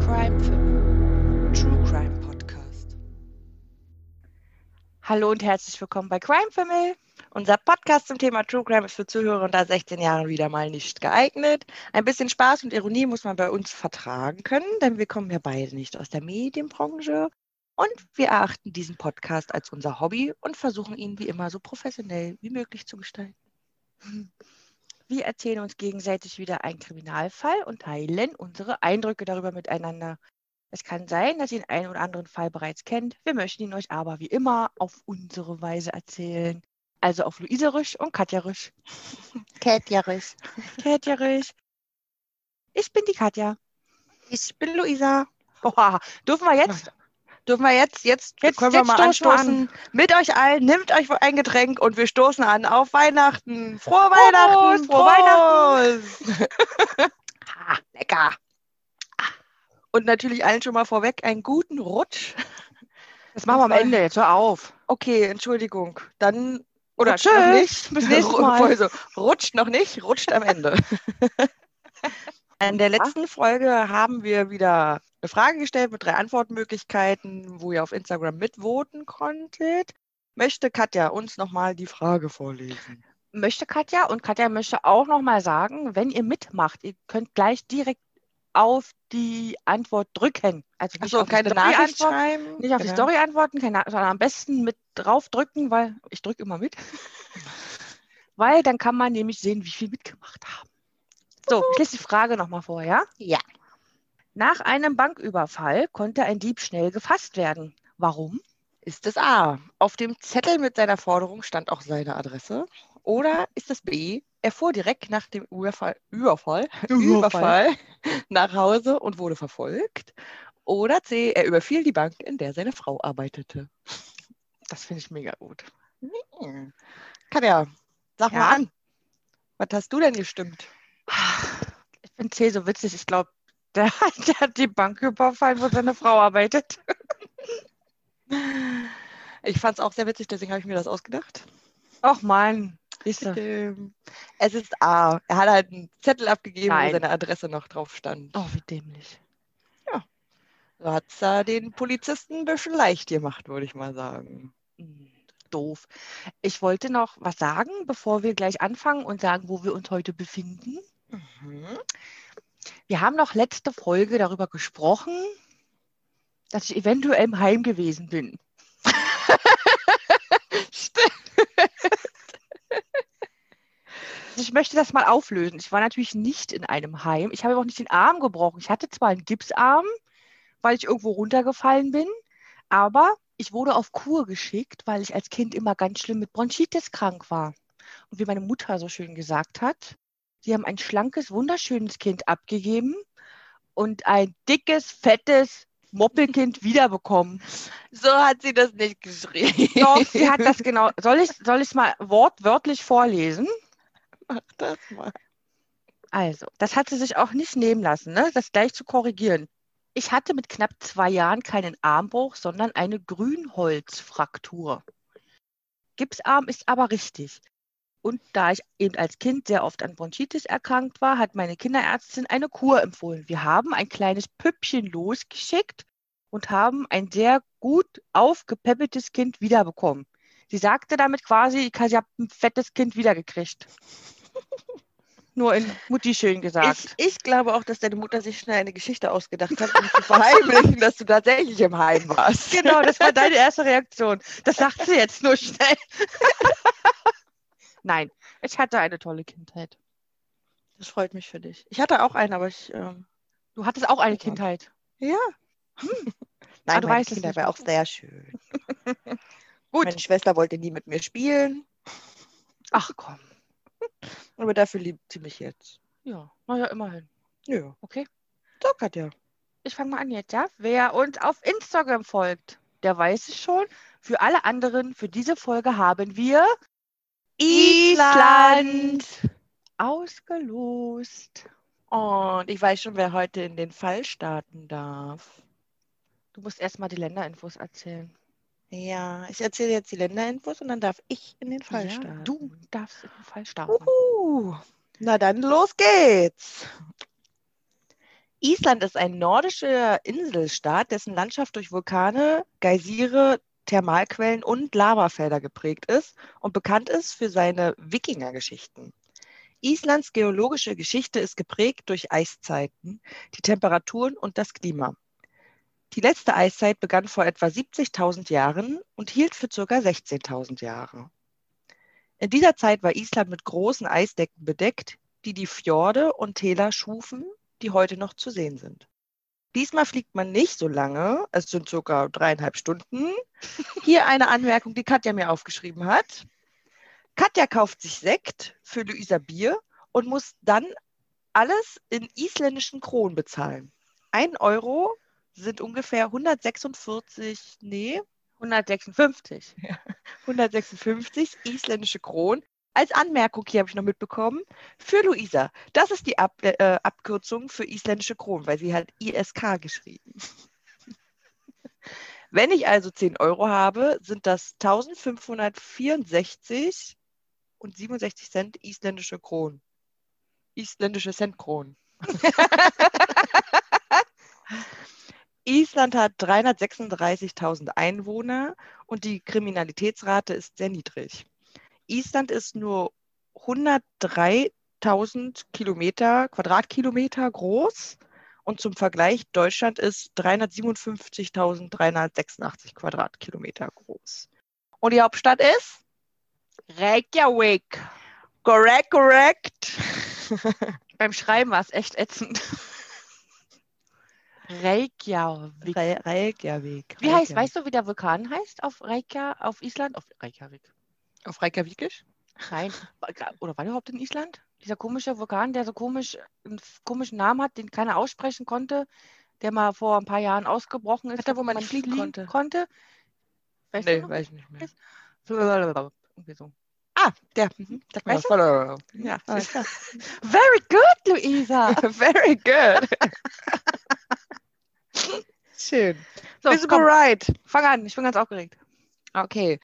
Crime. True Crime Podcast. Hallo und herzlich willkommen bei Crime Family. Unser Podcast zum Thema True Crime ist für Zuhörer unter 16 Jahren wieder mal nicht geeignet. Ein bisschen Spaß und Ironie muss man bei uns vertragen können, denn wir kommen ja beide nicht aus der Medienbranche. Und wir erachten diesen Podcast als unser Hobby und versuchen ihn wie immer so professionell wie möglich zu gestalten. Wir erzählen uns gegenseitig wieder einen Kriminalfall und teilen unsere Eindrücke darüber miteinander. Es kann sein, dass ihr den einen oder anderen Fall bereits kennt. Wir möchten ihn euch aber wie immer auf unsere Weise erzählen. Also auf Luisa Rüsch und Katja Rüsch. Katja Rüsch. Katja Rüsch. Ich bin die Katja. Ich bin Luisa. Oha, dürfen wir jetzt? Dürfen wir jetzt, jetzt, Jetzt- können jetzt wir mal stoßen wir anstoßen mit euch allen. Nehmt euch ein Getränk und wir stoßen an auf Weihnachten. Frohe Weihnachten. Prost, Frohe Weihnachten. Ah, lecker. Und natürlich allen schon mal vorweg einen guten Rutsch. Das machen wir am Ende, jetzt hör auf. Okay, Entschuldigung. Dann Oder rutscht noch nicht. bis nächstes Mal. Also, rutscht noch nicht, rutscht am Ende. In der letzten Folge haben wir wieder eine Frage gestellt mit drei Antwortmöglichkeiten, wo ihr auf Instagram mitvoten konntet. Möchte Katja uns nochmal die Frage vorlesen? Möchte Katja und Katja möchte auch nochmal sagen, wenn ihr mitmacht, ihr könnt gleich direkt auf die Antwort drücken. Also nicht Achso, auf die keine Story Nachricht antworten, schreiben? nicht auf die Genau. Story antworten, keine, sondern am besten mit drauf drücken, weil ich drücke immer mit. weil dann kann man nämlich sehen, wie viel mitgemacht haben. So, ich lese die Frage nochmal vor, ja? Ja. Nach einem Banküberfall konnte ein Dieb schnell gefasst werden. Warum? Ist es A, auf dem Zettel mit seiner Forderung stand auch seine Adresse? Oder ist es B, er fuhr direkt nach dem Überfall, Überfall, Überfall nach Hause und wurde verfolgt? Oder C, er überfiel die Bank, in der seine Frau arbeitete? Das finde ich mega gut. Hm. Katja, sag Ja. mal an. Was hast du denn gestimmt? Ich finde C so witzig. Ich glaube, der, der hat die Bank überfallen, wo seine Frau arbeitet. Ich fand es auch sehr witzig, deswegen habe ich mir das ausgedacht. Ach Mann. Ähm, Es ist A. Er hat halt einen Zettel abgegeben, Nein. wo seine Adresse noch drauf stand. Oh, wie dämlich. So hat es da den Polizisten ein bisschen leicht gemacht, würde ich mal sagen. Hm, Doof. Ich wollte noch was sagen, bevor wir gleich anfangen und sagen, wo wir uns heute befinden. Mhm. Wir haben noch letzte Folge darüber gesprochen, dass ich eventuell im Heim gewesen bin. Ich möchte das mal auflösen. Ich war natürlich nicht in einem Heim. Ich habe auch nicht den Arm gebrochen. Ich hatte zwar einen Gipsarm, weil ich irgendwo runtergefallen bin, aber ich wurde auf Kur geschickt, weil ich als Kind immer ganz schlimm mit Bronchitis krank war. Und wie meine Mutter so schön gesagt hat, sie haben ein schlankes, wunderschönes Kind abgegeben und ein dickes, fettes Moppelkind wiederbekommen. So hat sie das nicht geschrieben. Doch, sie hat das genau. Soll ich soll ich mal wortwörtlich vorlesen? Mach das mal. Also, das hat sie sich auch nicht nehmen lassen, ne? das gleich zu korrigieren. Ich hatte mit knapp zwei Jahren keinen Armbruch, sondern eine Grünholzfraktur. Gipsarm ist aber richtig. Und da ich eben als Kind sehr oft an Bronchitis erkrankt war, hat meine Kinderärztin eine Kur empfohlen. Wir haben ein kleines Püppchen losgeschickt und haben ein sehr gut aufgepäppeltes Kind wiederbekommen. Sie sagte damit quasi, ich habe ein fettes Kind wiedergekriegt. Nur in Mutti schön gesagt. Ich, ich glaube auch, dass deine Mutter sich schnell eine Geschichte ausgedacht hat, um zu verheimlichen, dass du tatsächlich im Heim warst. Genau, das war deine erste Reaktion. Das sagt sie jetzt nur schnell. Nein, ich hatte eine tolle Kindheit. Das freut mich für dich. Ich hatte auch einen, aber ich. Ähm, Du hattest auch eine Kindheit. ja. Ah, Nein, du meine weißt Kinder war auch sehr schön. Gut. Meine Schwester wollte nie mit mir spielen, Ach komm. aber dafür liebt sie mich jetzt. Ja, naja, immerhin. Ja. Okay. So, Katja. Ich fange mal an jetzt, ja? Wer uns auf Instagram folgt, der weiß es schon. Für alle anderen, für diese Folge haben wir Island ausgelost. Und ich weiß schon, wer heute in den Fall starten darf. Du musst erstmal die Länderinfos erzählen. Ja, ich erzähle jetzt die Länderinfos und dann darf ich in den Fall ja, starten. du darfst in den Fall starten. Uhu. Na dann, los geht's. Island ist ein nordischer Inselstaat, dessen Landschaft durch Vulkane, Geysire, Thermalquellen und Lavafelder geprägt ist und bekannt ist für seine Wikingergeschichten. Islands geologische Geschichte ist geprägt durch Eiszeiten, die Temperaturen und das Klima. Die letzte Eiszeit begann vor etwa 70.000 Jahren und hielt für ca. 16.000 Jahre. In dieser Zeit war Island mit großen Eisdecken bedeckt, die die Fjorde und Täler schufen, die heute noch zu sehen sind. Diesmal fliegt man nicht so lange, es sind circa dreieinhalb Stunden. Hier eine Anmerkung, die Katja mir aufgeschrieben hat. Katja kauft sich Sekt für Luisa Bier und muss dann alles in isländischen Kronen bezahlen. Ein Euro sind ungefähr 146, nee, 156. 156 isländische Kronen. Als Anmerkung hier habe ich noch mitbekommen, für Luisa, das ist die Ab äh, Abkürzung für isländische Kronen, weil sie hat ISK geschrieben. Wenn ich also 10 Euro habe, sind das 1564 und 67 Cent isländische Kronen. Isländische Centkronen. Island hat 336.000 Einwohner und die Kriminalitätsrate ist sehr niedrig. Island ist nur 103.000 Kilometer, Quadratkilometer groß und zum Vergleich Deutschland ist 357.386 Quadratkilometer groß. Und die Hauptstadt ist? Reykjavik. Correct, correct. Beim Schreiben war es echt ätzend. Reykjavik. Re Reykjavik. Wie heißt, weißt du, wie der Vulkan heißt auf Reykja, auf Island? Auf Reykjavik. Auf Reykjavikisch? Nein. Oder war der überhaupt in Island? Dieser komische Vulkan, der so komisch, einen komischen Namen hat, den keiner aussprechen konnte, der mal vor ein paar Jahren ausgebrochen ist. Er, wo man nicht fliegen konnte? konnte. Weißt nee, du? weiß ich nicht mehr. Irgendwie so. Ah, der. Mhm. Sag mal Weißt was. Ja. Very good, Luisa. Very good. Schön. So, du komm, bereit? fang an. Ich bin ganz aufgeregt. Okay.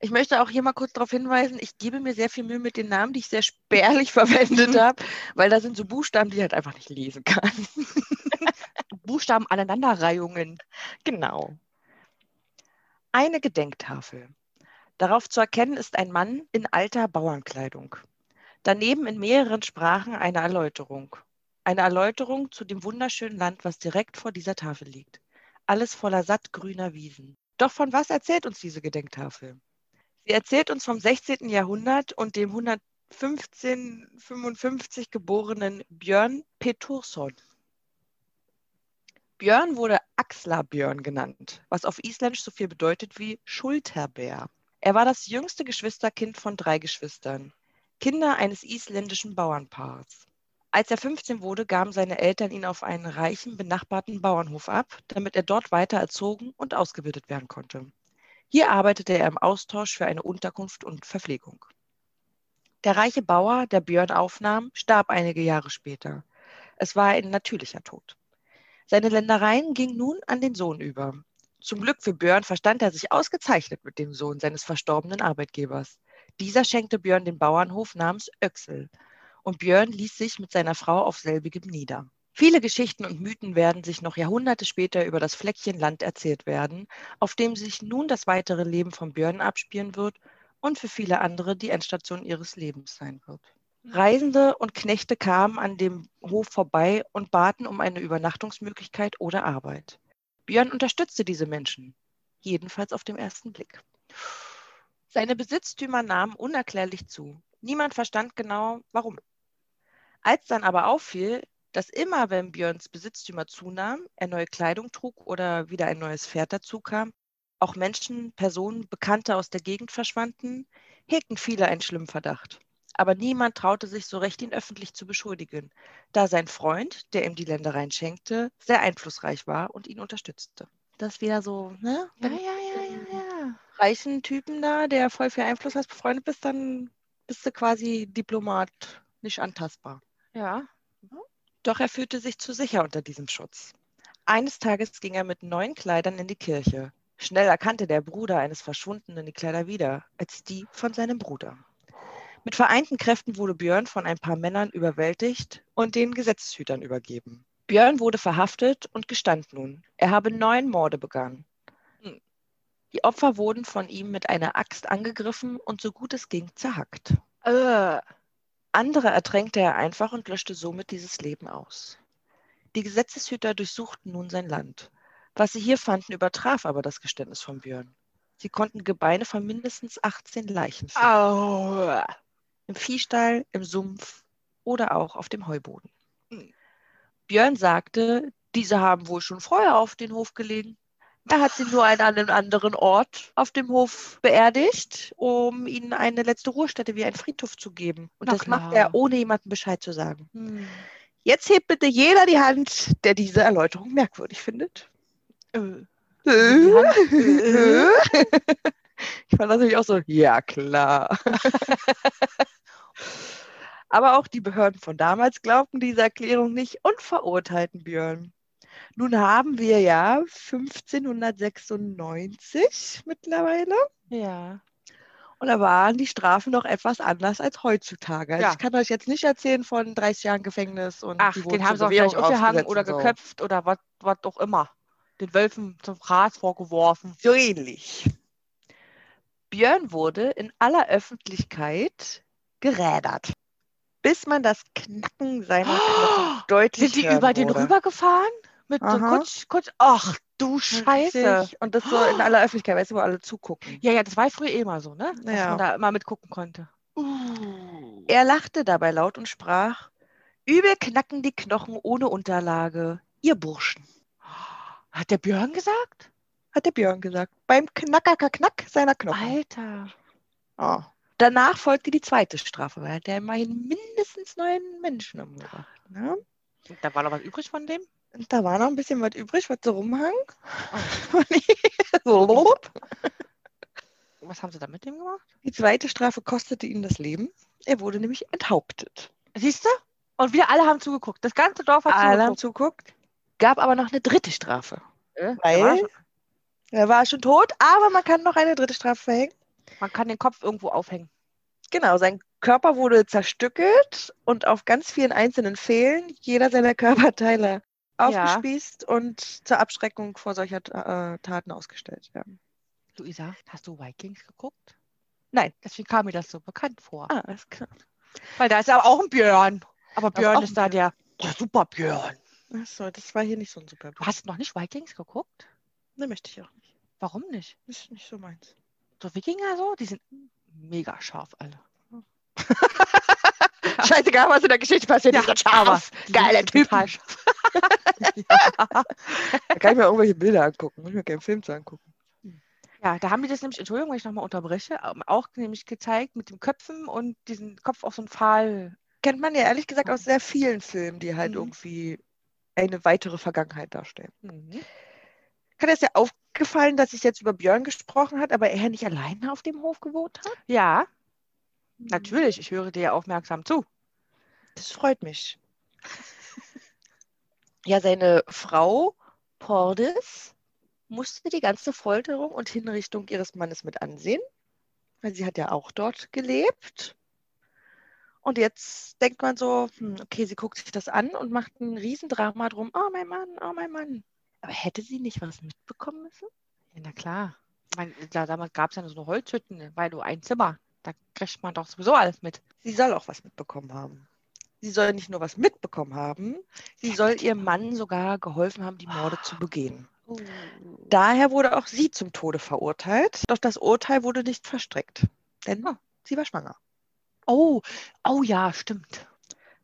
Ich möchte auch hier mal kurz darauf hinweisen, ich gebe mir sehr viel Mühe mit den Namen, die ich sehr spärlich verwendet habe, weil da sind so Buchstaben, die ich halt einfach nicht lesen kann. Buchstaben Aneinanderreihungen. Genau. Eine Gedenktafel. Darauf zu erkennen ist ein Mann in alter Bauernkleidung. Daneben in mehreren Sprachen eine Erläuterung. Eine Erläuterung zu dem wunderschönen Land, was direkt vor dieser Tafel liegt. Alles voller sattgrüner Wiesen. Doch von was erzählt uns diese Gedenktafel? Sie erzählt uns vom 16. Jahrhundert und dem 11555 geborenen Björn Petursson. Björn wurde Axlabjörn genannt, was auf Isländisch so viel bedeutet wie Schulterbär. Er war das jüngste Geschwisterkind von drei Geschwistern, Kinder eines isländischen Bauernpaars. Als er 15 wurde, gaben seine Eltern ihn auf einen reichen, benachbarten Bauernhof ab, damit er dort weiter erzogen und ausgebildet werden konnte. Hier arbeitete er im Austausch für eine Unterkunft und Verpflegung. Der reiche Bauer, der Björn aufnahm, starb einige Jahre später. Es war ein natürlicher Tod. Seine Ländereien gingen nun an den Sohn über. Zum Glück für Björn verstand er sich ausgezeichnet mit dem Sohn seines verstorbenen Arbeitgebers. Dieser schenkte Björn den Bauernhof namens Öxel und Björn ließ sich mit seiner Frau auf selbigem nieder. Viele Geschichten und Mythen werden sich noch Jahrhunderte später über das Fleckchen Land erzählt werden, auf dem sich nun das weitere Leben von Björn abspielen wird und für viele andere die Endstation ihres Lebens sein wird. Reisende und Knechte kamen an dem Hof vorbei und baten um eine Übernachtungsmöglichkeit oder Arbeit. Björn unterstützte diese Menschen, jedenfalls auf den ersten Blick. Seine Besitztümer nahmen unerklärlich zu. Niemand verstand genau, warum. Als dann aber auffiel, dass immer, wenn Björns Besitztümer zunahm, er neue Kleidung trug oder wieder ein neues Pferd dazu kam, auch Menschen, Personen, Bekannte aus der Gegend verschwanden, hegten viele einen schlimmen Verdacht. Aber niemand traute sich so recht, ihn öffentlich zu beschuldigen, da sein Freund, der ihm die Ländereien schenkte, sehr einflussreich war und ihn unterstützte. Das wieder so, ne? Ja, ja, ja, ja, ja. reichen Typen da, der voll viel Einfluss hast, befreundet bist, dann bist du quasi Diplomat, nicht antastbar. Ja. Doch er fühlte sich zu sicher unter diesem Schutz. Eines Tages ging er mit neuen Kleidern in die Kirche. Schnell erkannte der Bruder eines Verschwundenen die Kleider wieder, als die von seinem Bruder. Mit vereinten Kräften wurde Björn von ein paar Männern überwältigt und den Gesetzeshütern übergeben. Björn wurde verhaftet und gestand nun, er habe neun Morde begangen. Hm. Die Opfer wurden von ihm mit einer Axt angegriffen und so gut es ging zerhackt. Äh, Andere ertränkte er einfach und löschte somit dieses Leben aus. Die Gesetzeshüter durchsuchten nun sein Land. Was sie hier fanden, übertraf aber das Geständnis von Björn. Sie konnten Gebeine von mindestens 18 Leichen finden. au. Im Viehstall, im Sumpf oder auch auf dem Heuboden. Hm. Björn sagte, diese haben wohl schon vorher auf den Hof gelegen. Er hat sie nur an einem anderen Ort auf dem Hof beerdigt, um ihnen eine letzte Ruhestätte wie ein Friedhof zu geben. Und Na das klar. macht er, ohne jemandem Bescheid zu sagen. Hm. Jetzt hebt bitte jeder die Hand, der diese Erläuterung merkwürdig findet. Äh. Äh. Hand, Ich fand das natürlich auch so, ja klar. Aber auch die Behörden von damals glaubten dieser Erklärung nicht und verurteilten Björn. Nun haben wir ja 1596 mittlerweile Ja. und da waren die Strafen noch etwas anders als heutzutage. Also Ja. ich kann euch jetzt nicht erzählen von 30 Jahren Gefängnis und Ach, den haben sie auch gleich aufgehangen oder so. geköpft oder was auch immer. Den Wölfen zum Gras vorgeworfen. So ähnlich. Björn wurde in aller Öffentlichkeit gerädert, bis man das Knacken seiner Knochen deutlich Sind die über den wurde. rübergefahren? Mit so Aha. Kutsch, Kutsch. Ach du Scheiße. Richtig. Und das so in aller Öffentlichkeit, weißt du, wo alle zugucken. Ja, ja, das war früher eh immer so, ne? Dass Ja. man da immer mitgucken konnte. Er lachte dabei laut und sprach, übel knacken die Knochen ohne Unterlage, ihr Burschen, Hat der Björn gesagt? hat der Björn gesagt, beim Knackerknack seiner Knochen. Alter. Oh. Danach folgte die zweite Strafe, weil er immerhin mindestens neun Menschen umgebracht. Ne? Da war noch was übrig von dem? Und da war noch ein bisschen was übrig, was so rumhang. Oh. so. Was haben sie da mit dem gemacht? Die zweite Strafe kostete ihm das Leben. Er wurde nämlich enthauptet. Siehst du? Und wir alle haben zugeguckt. Das ganze Dorf hat Alle haben zugeguckt. Gab aber noch eine dritte Strafe. Äh, Weil- war schon- Er war schon tot, aber man kann noch eine dritte Strafe verhängen. Man kann den Kopf irgendwo aufhängen. Genau, sein Körper wurde zerstückelt und auf ganz vielen einzelnen Fehlen jeder seiner Körperteile aufgespießt und zur Abschreckung vor solcher äh, Taten ausgestellt. Ja. Luisa, hast du Vikings geguckt? Nein. Deswegen kam mir das so bekannt vor. Ah, alles klar. Weil da ist aber auch ein Björn. Aber Da ist Björn ist ein da Björn. der, der super Björn. Achso, das war hier nicht so ein super Du hast noch nicht Vikings geguckt? Ne, möchte ich auch nicht. Warum nicht? Ist nicht so meins. So Wikinger so, die sind mega scharf alle. Scheißegal, was in der Geschichte passiert, Ja, sind scharf. Die Geile sind Typen. total scharf. Da kann ich mir irgendwelche Bilder angucken. Muss ich mir gerne einen Film zu angucken. Ja, da haben die das nämlich, Entschuldigung, wenn ich nochmal unterbreche, ähm, auch nämlich gezeigt mit den Köpfen und diesen Kopf auf so einen Pfahl. Kennt man ja ehrlich gesagt aus sehr vielen Filmen, die halt Mhm. irgendwie eine weitere Vergangenheit darstellen. Mhm. Kann es ja aufgefallen, dass ich jetzt über Björn gesprochen hat, aber er nicht alleine auf dem Hof gewohnt hat? Ja, natürlich, ich höre dir aufmerksam zu. Das freut mich. Ja, seine Frau Pordes musste die ganze Folterung und Hinrichtung ihres Mannes mit ansehen, weil sie hat ja auch dort gelebt. Und jetzt denkt man so, hm, okay, sie guckt sich das an und macht ein Riesendrama drum. Oh, mein Mann, oh, mein Mann. Aber hätte sie nicht was mitbekommen müssen? Ja, na klar. Meine, da, damals gab es ja nur so Holzhütten, weil du ein Zimmer, da kriegt man doch sowieso alles mit. Sie soll auch was mitbekommen haben. Sie soll nicht nur was mitbekommen haben, sie soll ihrem Mann sogar geholfen haben, die Morde zu begehen. Daher wurde auch sie zum Tode verurteilt, doch das Urteil wurde nicht verstreckt, denn Ah. sie war schwanger. Oh, oh ja, stimmt.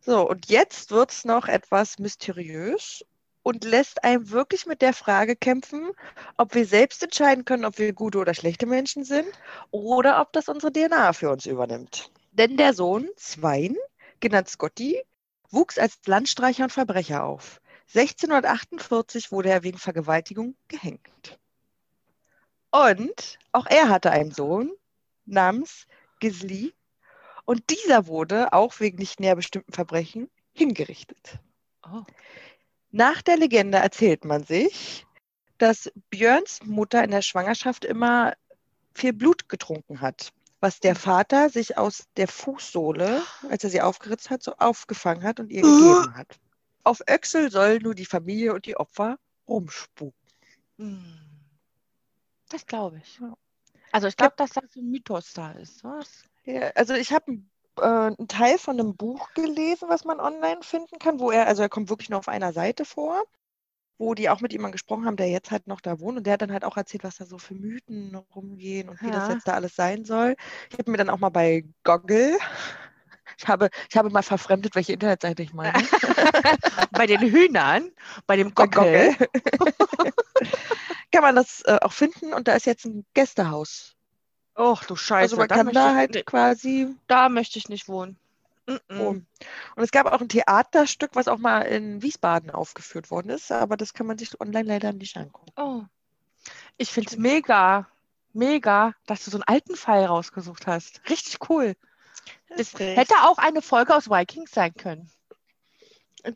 So, und jetzt wird es noch etwas mysteriös und lässt einem wirklich mit der Frage kämpfen, ob wir selbst entscheiden können, ob wir gute oder schlechte Menschen sind oder ob das unsere DNA für uns übernimmt. Denn der Sohn, Svein, genannt Scotti, wuchs als Landstreicher und Verbrecher auf. 1648 wurde er wegen Vergewaltigung gehängt. Und auch er hatte einen Sohn namens Gisli und dieser wurde auch wegen nicht näher bestimmten Verbrechen hingerichtet. Oh. Nach der Legende erzählt man sich, dass Björns Mutter in der Schwangerschaft immer viel Blut getrunken hat, was der Vater sich aus der Fußsohle, als er sie aufgeritzt hat, so aufgefangen hat und ihr gegeben hat. Auf Öxel soll nur die Familie und die Opfer rumspuken. Hm. Das glaube ich. Also ich glaube, dass das so ein Mythos da ist. Was? Ja, also ich habe äh, einen Teil von einem Buch gelesen, was man online finden kann, wo er, also er kommt wirklich nur auf einer Seite vor, wo die auch mit jemandem gesprochen haben, der jetzt halt noch da wohnt und der hat dann halt auch erzählt, was da so für Mythen rumgehen und wie das Ja. jetzt da alles sein soll. Ich habe mir dann auch mal bei Goggle, ich habe, ich habe mal verfremdet, welche Internetseite ich meine. bei den Hühnern, bei dem Gockel. kann man das äh, auch finden und da ist jetzt ein Gästehaus. Och du Scheiße, Also man da, kann möchte da ich, halt nee, quasi da möchte ich nicht wohnen. Mm-mm. wohnen. Und es gab auch ein Theaterstück, was auch mal in Wiesbaden aufgeführt worden ist, aber das kann man sich online leider nicht angucken. Oh. Ich finde es mega, mega, dass du so einen alten Fall rausgesucht hast. Richtig cool. Das hätte auch eine Folge aus Vikings sein können.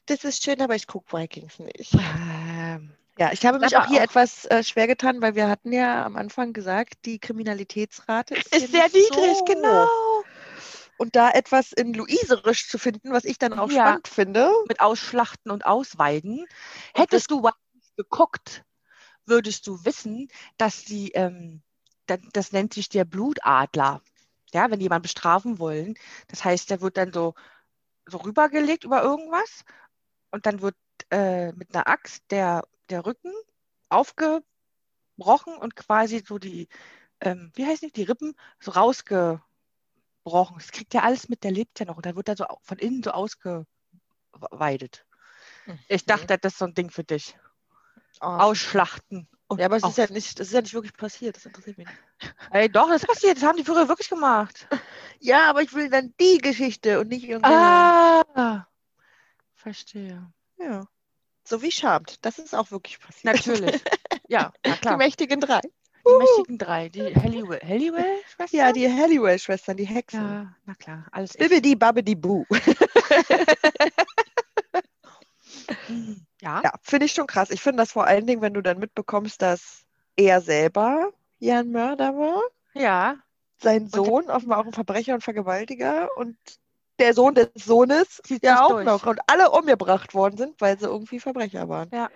Das ist schön, aber ich gucke Vikings nicht. Ja, ich habe mich Aber auch hier auch- etwas äh, schwer getan, weil wir hatten ja am Anfang gesagt, die Kriminalitätsrate ist, ist sehr niedrig, so genau. Und da etwas in Luiserisch zu finden, was ich dann auch Ja. spannend finde. Mit Ausschlachten und Ausweiden. Hättest du geguckt, würdest du wissen, dass die, ähm, das, das nennt sich der Blutadler. Ja, wenn jemand bestrafen wollen. Das heißt, der wird dann so, so rübergelegt über irgendwas und dann wird äh, mit einer Axt der, der Rücken aufgebrochen und quasi so die, ähm, wie heißt nicht, die Rippen so rausgebrochen. Das kriegt ja alles mit, der lebt ja noch und dann wird er so von innen so ausgeweidet. Ich Mhm. dachte, das ist so ein Ding für dich. Oh. Ausschlachten. Ja, aber es ist ja nicht, das ist ja nicht wirklich passiert. Das interessiert mich nicht. Ey, doch, das ist passiert. Das haben die früher wirklich gemacht. Ja, aber ich will dann die Geschichte und nicht irgendeine. Ah, verstehe. Ja. So wie Charmed. Das ist auch wirklich passiert. Natürlich. Ja, na Die klar. mächtigen drei. Die mächtigen drei. Die Halliwell. Halliwell-Schwestern? Ja, die Halliwell-Schwestern, die Hexen. Ja, na klar. Alles. Bibbidi Babbidi Boo. Ja. Ja, finde ich schon krass. Ich finde das vor allen Dingen, wenn du dann mitbekommst, dass er selber ja ein Mörder war, Ja. sein Sohn offenbar auch ein Verbrecher und Vergewaltiger und der Sohn des Sohnes Zieht ja auch durch. noch und alle umgebracht worden sind, weil sie irgendwie Verbrecher waren. Ja.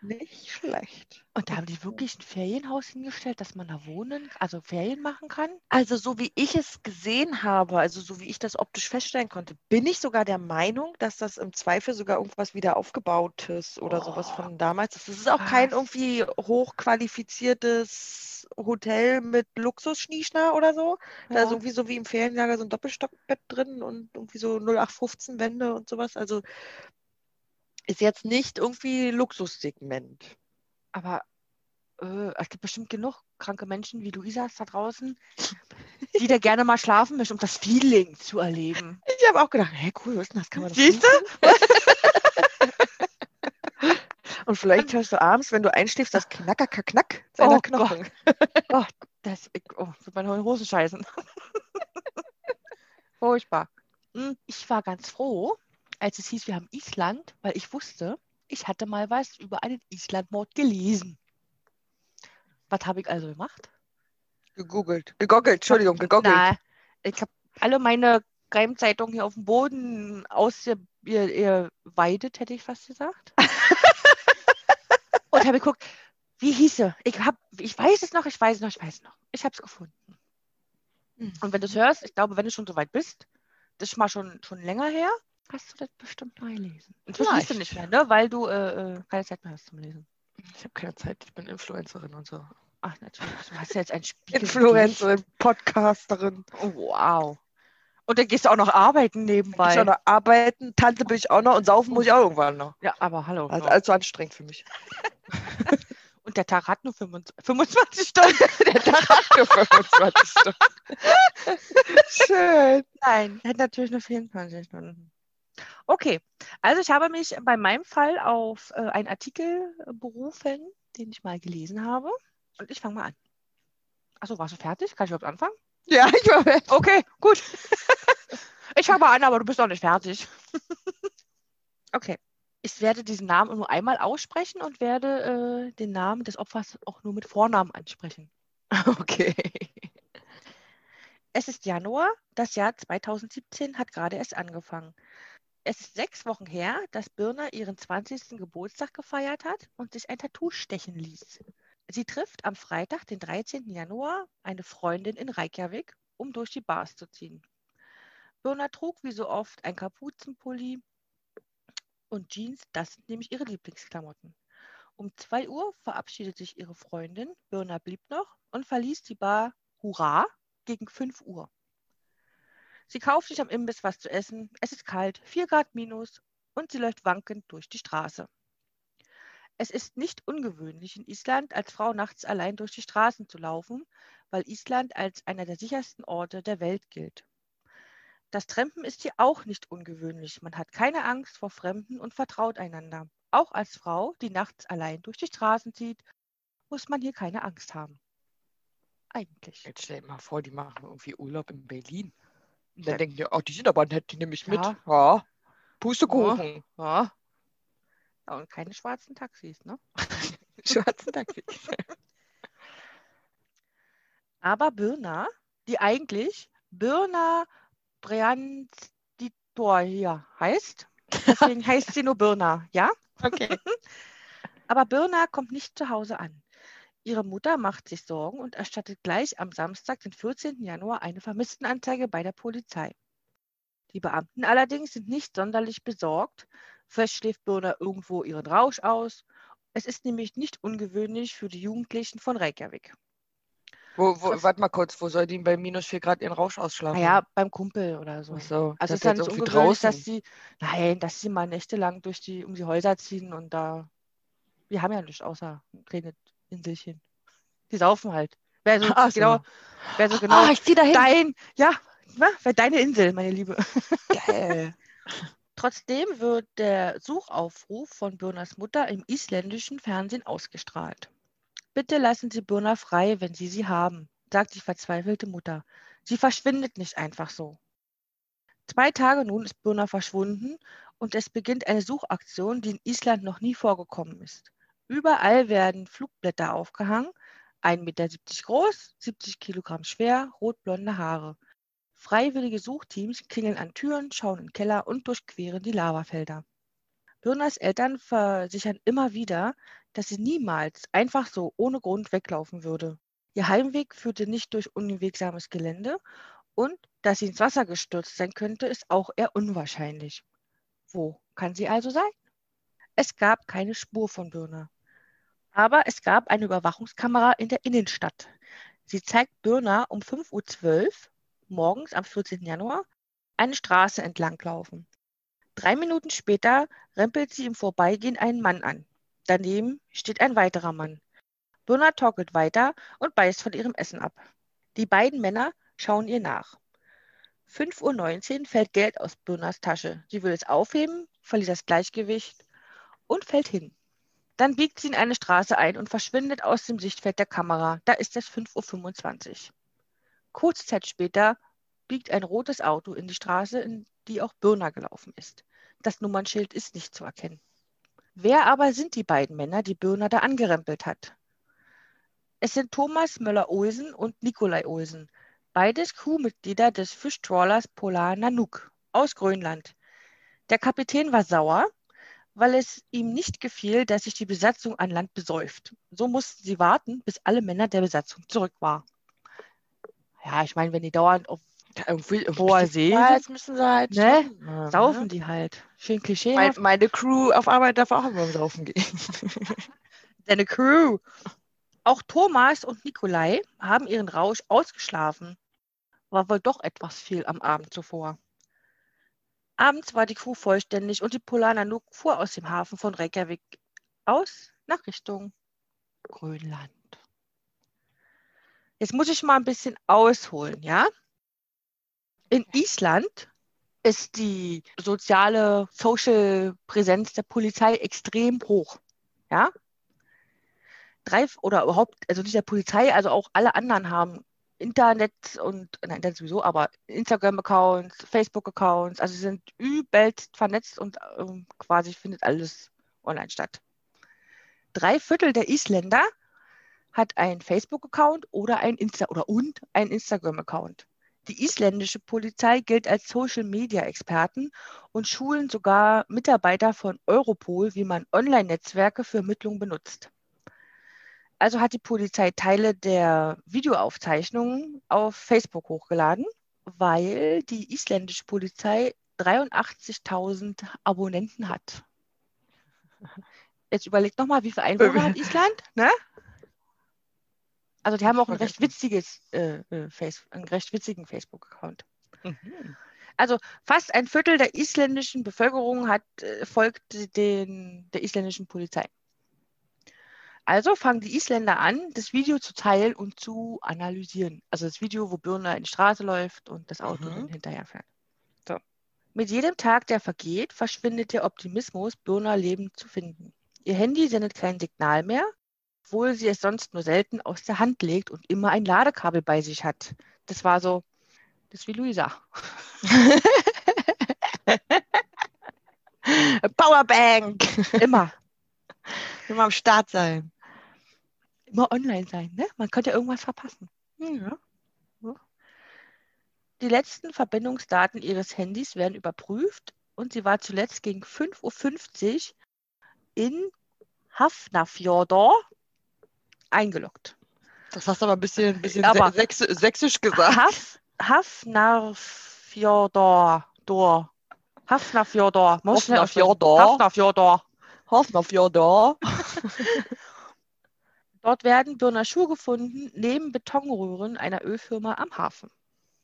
Nicht schlecht. Und da haben die wirklich ein Ferienhaus hingestellt, dass man da wohnen, also Ferien machen kann? Also so wie ich es gesehen habe, also so wie ich das optisch feststellen konnte, bin ich sogar der Meinung, dass das im Zweifel sogar irgendwas wieder aufgebautes oder sowas Oh, von damals ist. Das ist auch kein krass. irgendwie hochqualifiziertes Hotel mit Luxusschnieschner oder so. Da ist Ja. irgendwie so wie im Ferienlager so ein Doppelstockbett drin und irgendwie so 0815 Wände und sowas. Also ist jetzt nicht irgendwie Luxussegment. Aber äh, es gibt bestimmt genug kranke Menschen wie Luisas da draußen, die da gerne mal schlafen möchten, um das Feeling zu erleben. Ich habe auch gedacht, hey, cool, was ist denn das? Kann man Siehst buchen? Und vielleicht hörst du abends, wenn du einschläfst, das Knacker, Knack seiner Oh Knochen. Das, ich, oh, wird meine Hose scheißen. Furchtbar. Hm, Ich war ganz froh, als es hieß, wir haben Island, weil ich wusste, ich hatte mal was über einen Islandmord gelesen. Was habe ich also gemacht? Gegoogelt. Gegoggelt, Entschuldigung, gegoggelt. Na, ich habe alle meine Geheimzeitungen hier auf dem Boden ausgeweidet, hätte ich fast gesagt. Und habe geguckt, wie hieß sie? Ich, hab, ich weiß es noch, ich weiß es noch, ich weiß es noch. Ich habe es gefunden. Und wenn du es hörst, ich glaube, wenn du schon so weit bist, das ist mal schon, schon länger her, hast du das bestimmt neu gelesen. Inzwischen liest du nicht mehr, ne? weil du äh, äh, keine Zeit mehr hast zum Lesen. Ich habe keine Zeit, ich bin Influencerin und so. Ach, natürlich. Du hast ja jetzt ein Spiel. Influencerin, Podcasterin. Oh, wow. Und dann gehst du auch noch arbeiten Bei. nebenbei. Ich auch noch arbeiten, Tante bin ich auch noch und saufen muss ich auch irgendwann noch. Ja, aber hallo. Also ja. allzu anstrengend für mich. Und der Tag hat nur 25, 25 Stunden. Der Tag hat nur 25 Stunden. Schön. Nein, er hat natürlich nur 24 Stunden. Okay, also ich habe mich bei meinem Fall auf äh, einen Artikel berufen, den ich mal gelesen habe. Und ich fange mal an. Achso, warst du fertig? Kann ich überhaupt anfangen? Ja, ich war weg. Okay, gut. ich fange mal an, aber du bist noch nicht fertig. okay. Ich werde diesen Namen nur einmal aussprechen und werde äh, den Namen des Opfers auch nur mit Vornamen ansprechen. Okay. Es ist Januar, das Jahr 2017 hat gerade erst angefangen. Es ist sechs Wochen her, dass Birna ihren 20. Geburtstag gefeiert hat und sich ein Tattoo stechen ließ. Sie trifft am Freitag, den 13. Januar, eine Freundin in Reykjavik, um durch die Bars zu ziehen. Birna trug wie so oft ein Kapuzenpulli und Jeans, das sind nämlich ihre Lieblingsklamotten. Um 2 Uhr verabschiedet sich ihre Freundin, Birna blieb noch und verließ die Bar Hurra gegen 5 Uhr. Sie kauft sich am Imbiss was zu essen, es ist kalt, 4 Grad minus und sie läuft wankend durch die Straße. Es ist nicht ungewöhnlich in Island als Frau nachts allein durch die Straßen zu laufen, weil Island als einer der sichersten Orte der Welt gilt. Das Trampen ist hier auch nicht ungewöhnlich. Man hat keine Angst vor Fremden und vertraut einander. Auch als Frau, die nachts allein durch die Straßen zieht, muss man hier keine Angst haben. Eigentlich. Jetzt stell dir mal vor, die machen irgendwie Urlaub in Berlin. Und dann denken die, oh, die sind aber nett, die nehme ich mit. Ja. Ja. Pustekuchen. Ja. ja. Und keine schwarzen Taxis, ne? Schwarzen Taxi. Aber Birna, die eigentlich Birna Brianditor hier heißt, deswegen heißt sie nur Birna, ja? Okay. Aber Birna kommt nicht zu Hause an. Ihre Mutter macht sich Sorgen und erstattet gleich am Samstag, den 14. Januar, eine Vermisstenanzeige bei der Polizei. Die Beamten allerdings sind nicht sonderlich besorgt. Vielleicht schläft Birna irgendwo ihren Rausch aus. Es ist nämlich nicht ungewöhnlich für die Jugendlichen von Reykjavik. Wo, wo, warte mal kurz, wo soll die bei minus 4 Grad ihren Rausch ausschlafen? Naja, beim Kumpel oder so. Ach so, Also ist ja nicht irgendwie ungewöhnlich, draußen. dass sie, nein, dass sie mal nächtelang durch die, um die Häuser ziehen und da, wir haben ja nichts außer ein kleines Inselchen. Die saufen halt. Wer so Ach so. genau, wer so genau Ah, ich zieh dahin. dein, ja? Wer deine Insel, meine Liebe. Geil. Trotzdem wird der Suchaufruf von Birnas Mutter im isländischen Fernsehen ausgestrahlt. Bitte lassen Sie Birna frei, wenn Sie sie haben, sagt die verzweifelte Mutter. Sie verschwindet nicht einfach so. Zwei Tage nun ist Birna verschwunden und es beginnt eine Suchaktion, die in Island noch nie vorgekommen ist. Überall werden Flugblätter aufgehangen, 1,70 Meter groß, 70 Kilogramm schwer, rotblonde Haare. Freiwillige Suchteams klingeln an Türen, schauen in Keller und durchqueren die Lavafelder. Birnas Eltern versichern immer wieder, dass sie niemals einfach so ohne Grund weglaufen würde. Ihr Heimweg führte nicht durch unwegsames Gelände und dass sie ins Wasser gestürzt sein könnte, ist auch eher unwahrscheinlich. Wo kann sie also sein? Es gab keine Spur von Birna. Aber es gab eine Überwachungskamera in der Innenstadt. Sie zeigt Birna um 5.12 Uhr morgens am 14. Januar eine Straße entlanglaufen. Drei Minuten später rempelt sie im Vorbeigehen einen Mann an. Daneben steht ein weiterer Mann. Birna torkelt weiter und beißt von ihrem Essen ab. Die beiden Männer schauen ihr nach. 5.19 Uhr fällt Geld aus Birnas Tasche. Sie will es aufheben, verliert das Gleichgewicht und fällt hin. Dann biegt sie in eine Straße ein und verschwindet aus dem Sichtfeld der Kamera. Da ist es 5.25 Uhr. Kurze Zeit später biegt ein rotes Auto in die Straße, in die auch Birna gelaufen ist. Das Nummernschild ist nicht zu erkennen. Wer aber sind die beiden Männer, die Birna da angerempelt hat? Es sind Thomas Möller-Olsen und Nikolai Olsen, beides Crewmitglieder des Fischtrawlers Polar Nanook aus Grönland. Der Kapitän war sauer, weil es ihm nicht gefiel, dass sich die Besatzung an Land besäuft. So mussten sie warten, bis alle Männer der Besatzung zurück waren. Ja, ich meine, wenn die dauernd auf Ja, irgendwie, Hoher See Jetzt müssen sie halt Ne? schon, ja, saufen ne? die halt. Schön klischee. Mein, meine Crew auf Arbeit darf auch immer saufen gehen. Deine Crew. Auch Thomas und Nikolai haben ihren Rausch ausgeschlafen. War wohl doch etwas viel am Abend zuvor. Abends war die Crew vollständig und die Polar Nanook fuhr aus dem Hafen von Reykjavik aus nach Richtung Grönland. Jetzt muss ich mal ein bisschen ausholen, ja? In Island ist die soziale Social Präsenz der Polizei extrem hoch, ja? Drei oder überhaupt, also nicht der Polizei, also auch alle anderen haben Internet und, nein, Internet sowieso, aber Instagram-Accounts, Facebook-Accounts, also sie sind übelst vernetzt und ähm, quasi findet alles online statt. Drei Viertel der Isländer hat einen Facebook-Account oder ein Insta oder und ein Instagram-Account. Die isländische Polizei gilt als Social-Media-Experten und schulen sogar Mitarbeiter von Europol, wie man Online-Netzwerke für Ermittlungen benutzt. Also hat die Polizei Teile der Videoaufzeichnungen auf Facebook hochgeladen, weil die isländische Polizei 83.000 Abonnenten hat. Jetzt überlegt nochmal, wie viele Einwohner hat Island? Ne? Also die haben auch ein recht witziges, äh, äh, Face, einen recht witzigen Facebook-Account. Mhm. Also fast ein Viertel der isländischen Bevölkerung hat, äh, folgt den, der isländischen Polizei. Also fangen die Isländer an, das Video zu teilen und zu analysieren. Also das Video, wo Birne in die Straße läuft und das Auto Mhm. dann hinterher fährt. So. Mit jedem Tag, der vergeht, verschwindet der Optimismus, Birner lebend zu finden. Ihr Handy sendet kein Signal mehr, obwohl sie es sonst nur selten aus der Hand legt und immer ein Ladekabel bei sich hat. Das war so, das ist wie Luisa. Powerbank. Immer, Immer am Start sein. immer online sein. Ne? Man könnte irgendwas verpassen. Ja. Die letzten Verbindungsdaten ihres Handys werden überprüft und sie war zuletzt gegen 5.50 Uhr in Hafnarfjordur eingeloggt. Das hast du aber ein bisschen, ein bisschen Aber- sächs sächsisch gesagt. Haf, Hafnarfjordur. Dor. Hoffen auf ja da. Dort werden Birner Schuhe gefunden, neben Betonröhren einer Ölfirma am Hafen.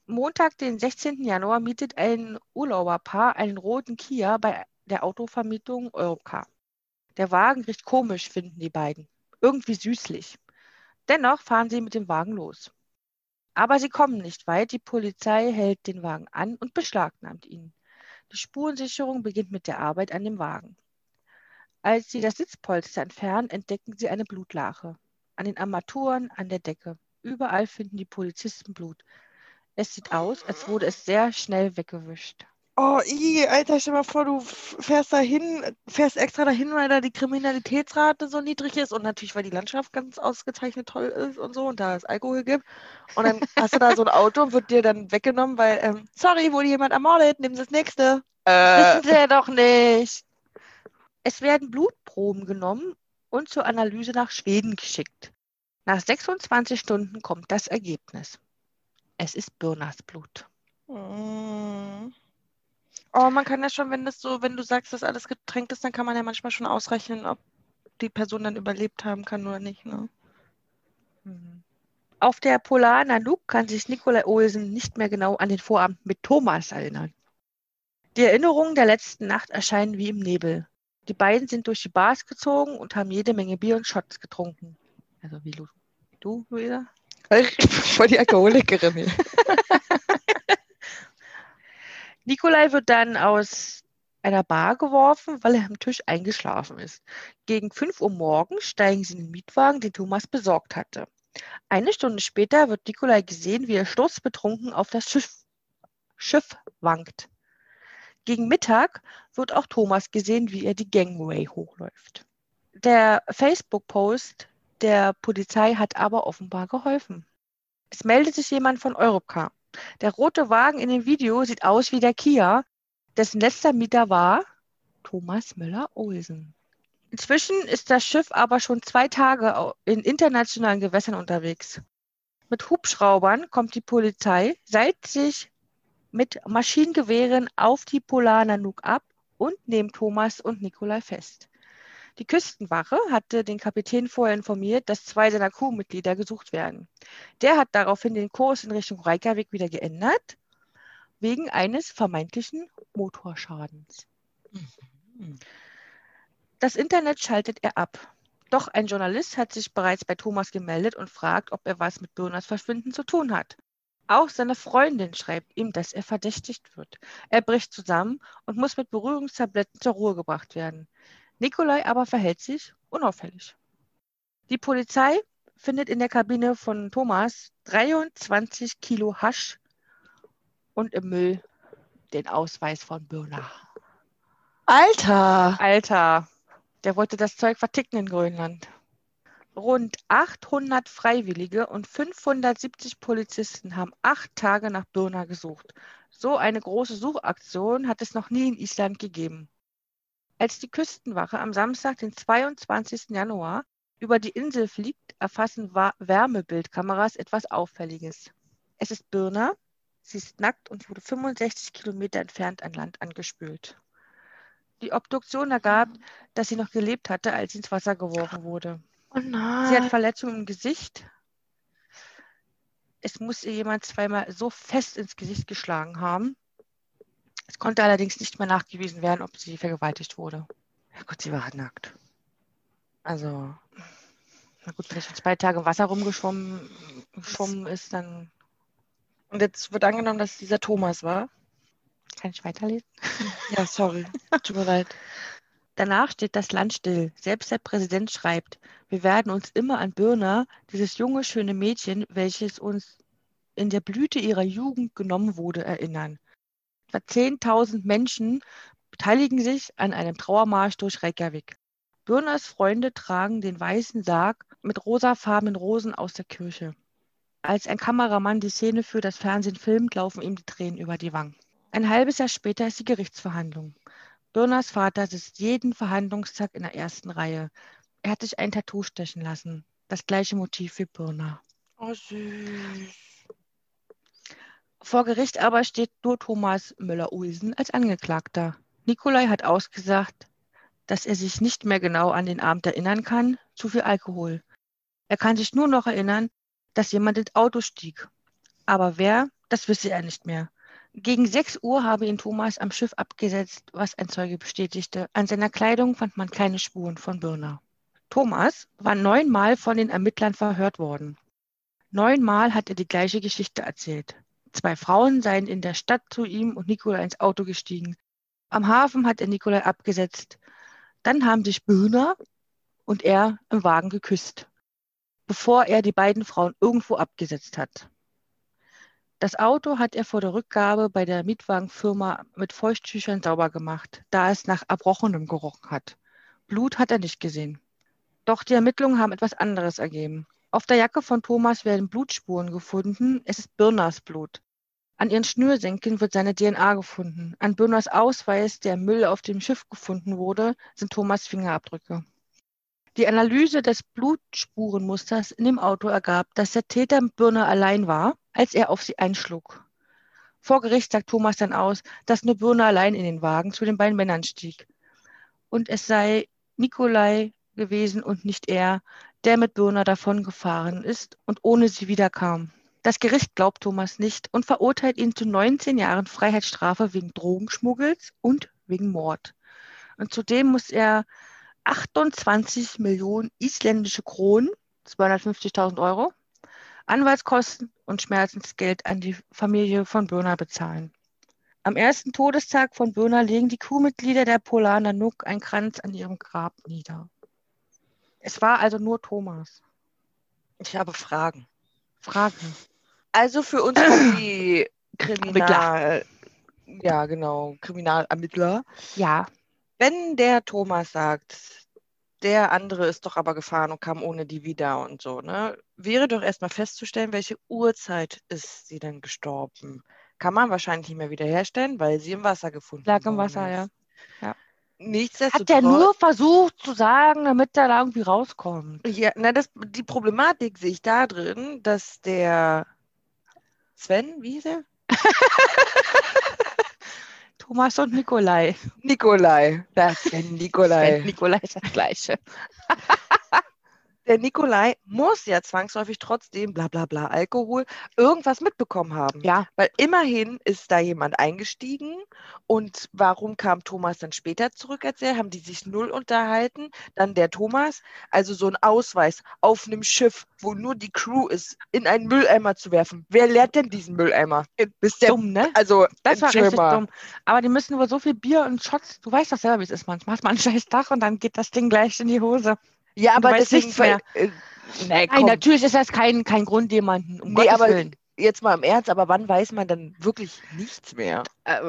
Montag, den 16. Januar, mietet ein Urlauberpaar einen roten Kia bei der Autovermietung Europcar. Der Wagen riecht komisch, finden die beiden. Irgendwie süßlich. Dennoch fahren sie mit dem Wagen los. Aber sie kommen nicht weit. Die Polizei hält den Wagen an und beschlagnahmt ihn. Die Spurensicherung beginnt mit der Arbeit an dem Wagen. Als sie das Sitzpolster entfernen, entdecken sie eine Blutlache. An den Armaturen, an der Decke. Überall finden die Polizisten Blut. Es sieht aus, als wurde es sehr schnell weggewischt. Oh, i, Alter, stell mal vor, du fährst dahin, fährst extra dahin, weil da die Kriminalitätsrate so niedrig ist und natürlich, weil die Landschaft ganz ausgezeichnet toll ist und so und da es Alkohol gibt. Und dann hast du da so ein Auto und wird dir dann weggenommen, weil, ähm, sorry, wurde jemand ermordet, nimm das nächste. Äh, Wissen Sie ja doch nicht. Es werden Blutproben genommen und zur Analyse nach Schweden geschickt. Nach 26 Stunden kommt das Ergebnis. Es ist Birners Blut. mm. Oh, man kann ja schon, wenn das so, wenn du sagst, dass alles getränkt ist, dann kann man ja manchmal schon ausrechnen, ob die Person dann überlebt haben kann oder nicht, ne? Auf der Polar Nanook kann sich Nikolai Olsen nicht mehr genau an den Vorabend mit Thomas erinnern. Die Erinnerungen der letzten Nacht erscheinen wie im Nebel. Die beiden sind durch die Bars gezogen und haben jede Menge Bier und Shots getrunken. Also wie Lu du, Luisa? Voll die Alkoholikerin. Nikolai wird dann aus einer Bar geworfen, weil er am Tisch eingeschlafen ist. Gegen 5 Uhr morgens steigen sie in den Mietwagen, den Thomas besorgt hatte. Eine Stunde später wird Nikolai gesehen, wie er sturzbetrunken auf das Schiff, Schiff wankt. Gegen Mittag wird auch Thomas gesehen, wie er die Gangway hochläuft. Der Facebook-Post der Polizei hat aber offenbar geholfen. Es meldet sich jemand von Europcar. Der rote Wagen in dem Video sieht aus wie der Kia, dessen letzter Mieter war Thomas Müller-Olsen. Inzwischen ist das Schiff aber schon zwei Tage in internationalen Gewässern unterwegs. Mit Hubschraubern kommt die Polizei, seilt sich mit Maschinengewehren auf die Polar Nanook ab und nimmt Thomas und Nikolai fest. Die Küstenwache hatte den Kapitän vorher informiert, dass zwei seiner Crewmitglieder gesucht werden. Der hat daraufhin den Kurs in Richtung Reykjavik wieder geändert, wegen eines vermeintlichen Motorschadens. Das Internet schaltet er ab. Doch ein Journalist hat sich bereits bei Thomas gemeldet und fragt, ob er was mit Birners Verschwinden zu tun hat. Auch seine Freundin schreibt ihm, dass er verdächtigt wird. Er bricht zusammen und muss mit Berührungstabletten zur Ruhe gebracht werden. Nikolai aber verhält sich unauffällig. Die Polizei findet in der Kabine von Thomas 23 Kilo Hasch und im Müll den Ausweis von Birner. Alter! Alter, der wollte das Zeug verticken in Grönland. Rund 800 Freiwillige und 570 Polizisten haben acht Tage nach Birna gesucht. So eine große Suchaktion hat es noch nie in Island gegeben. Als die Küstenwache am Samstag, den 22. Januar, über die Insel fliegt, erfassen Wärmebildkameras etwas Auffälliges. Es ist Birna, sie ist nackt und wurde 65 Kilometer entfernt an Land angespült. Die Obduktion ergab, dass sie noch gelebt hatte, als sie ins Wasser geworfen wurde. Oh. Sie hat Verletzungen im Gesicht. Es muss ihr jemand zweimal so fest ins Gesicht geschlagen haben. Es konnte allerdings nicht mehr nachgewiesen werden, ob sie vergewaltigt wurde. Ja gut, sie war nackt. Also, Na gut, wenn sie zwei Tage im Wasser rumgeschwommen geschwommen ist, dann und jetzt wird angenommen, dass es dieser Thomas war. kann ich weiterlesen. Ja, sorry. Tut mir leid. Danach steht das Land still. Selbst der Präsident schreibt, wir werden uns immer an Birna, dieses junge, schöne Mädchen, welches uns in der Blüte ihrer Jugend genommen wurde, erinnern. Etwa 10.000 Menschen beteiligen sich an einem Trauermarsch durch Reykjavik. Birnas Freunde tragen den weißen Sarg mit rosafarbenen Rosen aus der Kirche. Als ein Kameramann die Szene für das Fernsehen filmt, laufen ihm die Tränen über die Wangen. Ein halbes Jahr später ist die Gerichtsverhandlung. Birnas Vater sitzt jeden Verhandlungstag in der ersten Reihe. Er hat sich ein Tattoo stechen lassen. Das gleiche Motiv wie Birna. Oh, süß. Vor Gericht aber steht nur Thomas Müller-Uelsen als Angeklagter. Nikolai hat ausgesagt, dass er sich nicht mehr genau an den Abend erinnern kann, zu viel Alkohol. Er kann sich nur noch erinnern, dass jemand ins Auto stieg. Aber wer, das wisse er nicht mehr. Gegen 6 Uhr habe ihn Thomas am Schiff abgesetzt, was ein Zeuge bestätigte. An seiner Kleidung fand man keine Spuren von Birna. Thomas war neunmal von den Ermittlern verhört worden. Neunmal hat er die gleiche Geschichte erzählt. Zwei Frauen seien in der Stadt zu ihm und Nikolai ins Auto gestiegen. Am Hafen hat er Nikolai abgesetzt. Dann haben sich Birna und er im Wagen geküsst, bevor er die beiden Frauen irgendwo abgesetzt hat. Das Auto hat er vor der Rückgabe bei der Mietwagenfirma mit Feuchttüchern sauber gemacht, da es nach Erbrochenem gerochen hat. Blut hat er nicht gesehen. Doch die Ermittlungen haben etwas anderes ergeben. Auf der Jacke von Thomas werden Blutspuren gefunden. Es ist Birnas Blut. An ihren Schnürsenkeln wird seine DNA gefunden. An Birnas Ausweis, der Müll auf dem Schiff gefunden wurde, sind Thomas Fingerabdrücke. Die Analyse des Blutspurenmusters in dem Auto ergab, dass der Täter mit Birna allein war, als er auf sie einschlug. Vor Gericht sagt Thomas dann aus, dass nur Birna allein in den Wagen zu den beiden Männern stieg. Und es sei Nikolai gewesen und nicht er, der mit Birna davongefahren ist und ohne sie wiederkam. Das Gericht glaubt Thomas nicht und verurteilt ihn zu 19 Jahren Freiheitsstrafe wegen Drogenschmuggels und wegen Mord. Und zudem muss er 28 Millionen isländische Kronen, 250.000 Euro, Anwaltskosten und Schmerzensgeld an die Familie von Birna bezahlen. Am ersten Todestag von Birna legen die Crewmitglieder der Polar Nanook einen Kranz an ihrem Grab nieder. Es war also nur Thomas. Ich habe Fragen. Fragen. Also für uns die Kriminal... Ja, genau, Kriminalermittler. Ja, Wenn der Thomas sagt, der andere ist doch aber gefahren und kam ohne die wieder und so, ne? Wäre doch erstmal festzustellen, welche Uhrzeit ist sie denn gestorben? Kann man wahrscheinlich nicht mehr wiederherstellen, weil sie im Wasser gefunden lag im Wasser, ist. ja. Nichtsdestotrotz. Hat er nur versucht zu sagen, damit er da irgendwie rauskommt. Ja, na, das, die Problematik sehe ich da drin, dass der Sven, wie hieß er? Thomas und Nikolai. Nikolai. Der Sven Nikolai. Sven Nikolai ist das Gleiche. Der Nikolai muss ja zwangsläufig trotzdem, bla bla bla, Alkohol, irgendwas mitbekommen haben. Ja, Weil immerhin ist da jemand eingestiegen und warum kam Thomas dann später zurück erzählt? Haben die sich null unterhalten? Dann der Thomas, also so ein Ausweis auf einem Schiff, wo nur die Crew ist, in einen Mülleimer zu werfen. Wer leert denn diesen Mülleimer? Bis der, dumm, ne? also, Das war richtig dumm. Aber die müssen über so viel Bier und Shots, du weißt doch selber, wie es ist manchmal. Hast mal einen scheiß Tag und dann geht das Ding gleich in die Hose. Ja, aber deswegen. nichts mehr. Äh, nee, Nein, komm. natürlich ist das kein, kein Grund, jemanden, um Nee, Gottes aber Willen. jetzt mal im Ernst, aber wann weiß man dann wirklich nichts mehr? Äh,